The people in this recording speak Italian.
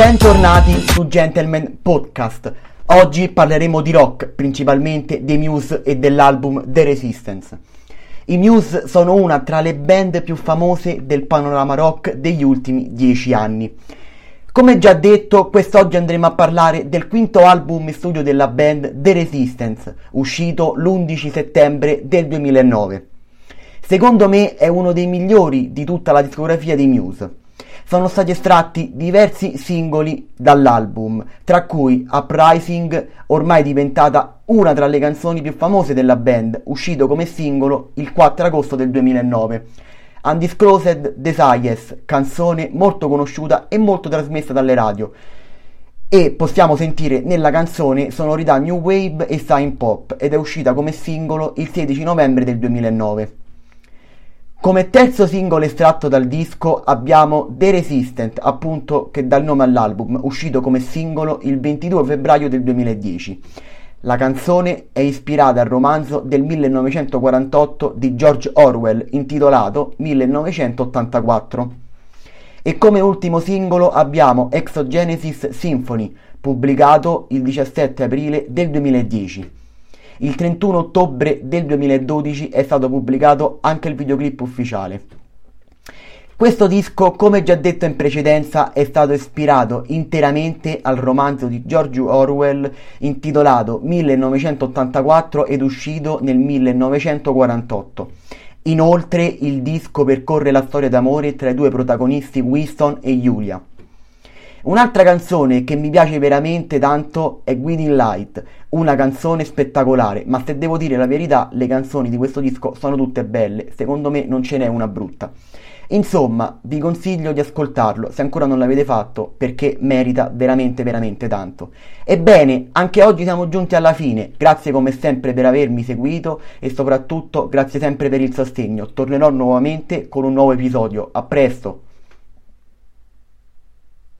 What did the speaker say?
Bentornati su Gentleman Podcast. Oggi parleremo di rock, principalmente dei Muse e dell'album The Resistance. I Muse sono una tra le band più famose del panorama rock degli ultimi dieci anni. Come già detto, quest'oggi andremo a parlare del quinto album in studio della band The Resistance, uscito l'11 settembre del 2009. Secondo me è uno dei migliori di tutta la discografia dei Muse sono stati estratti diversi singoli dall'album, tra cui Uprising, ormai diventata una tra le canzoni più famose della band, uscito come singolo il 4 agosto del 2009. Undisclosed Desires, canzone molto conosciuta e molto trasmessa dalle radio. E possiamo sentire nella canzone sonorità new wave e sign pop ed è uscita come singolo il 16 novembre del 2009. Come terzo singolo estratto dal disco abbiamo The Resistant, appunto che dà il nome all'album, uscito come singolo il 22 febbraio del 2010. La canzone è ispirata al romanzo del 1948 di George Orwell intitolato 1984. E come ultimo singolo abbiamo Exogenesis Symphony, pubblicato il 17 aprile del 2010. Il 31 ottobre del 2012 è stato pubblicato anche il videoclip ufficiale. Questo disco, come già detto in precedenza, è stato ispirato interamente al romanzo di George Orwell intitolato 1984 ed uscito nel 1948. Inoltre il disco percorre la storia d'amore tra i due protagonisti Winston e Julia. Un'altra canzone che mi piace veramente tanto è Guiding Light, una canzone spettacolare, ma se devo dire la verità, le canzoni di questo disco sono tutte belle, secondo me non ce n'è una brutta. Insomma, vi consiglio di ascoltarlo se ancora non l'avete fatto perché merita veramente veramente tanto. Ebbene, anche oggi siamo giunti alla fine. Grazie come sempre per avermi seguito e soprattutto grazie sempre per il sostegno. Tornerò nuovamente con un nuovo episodio. A presto!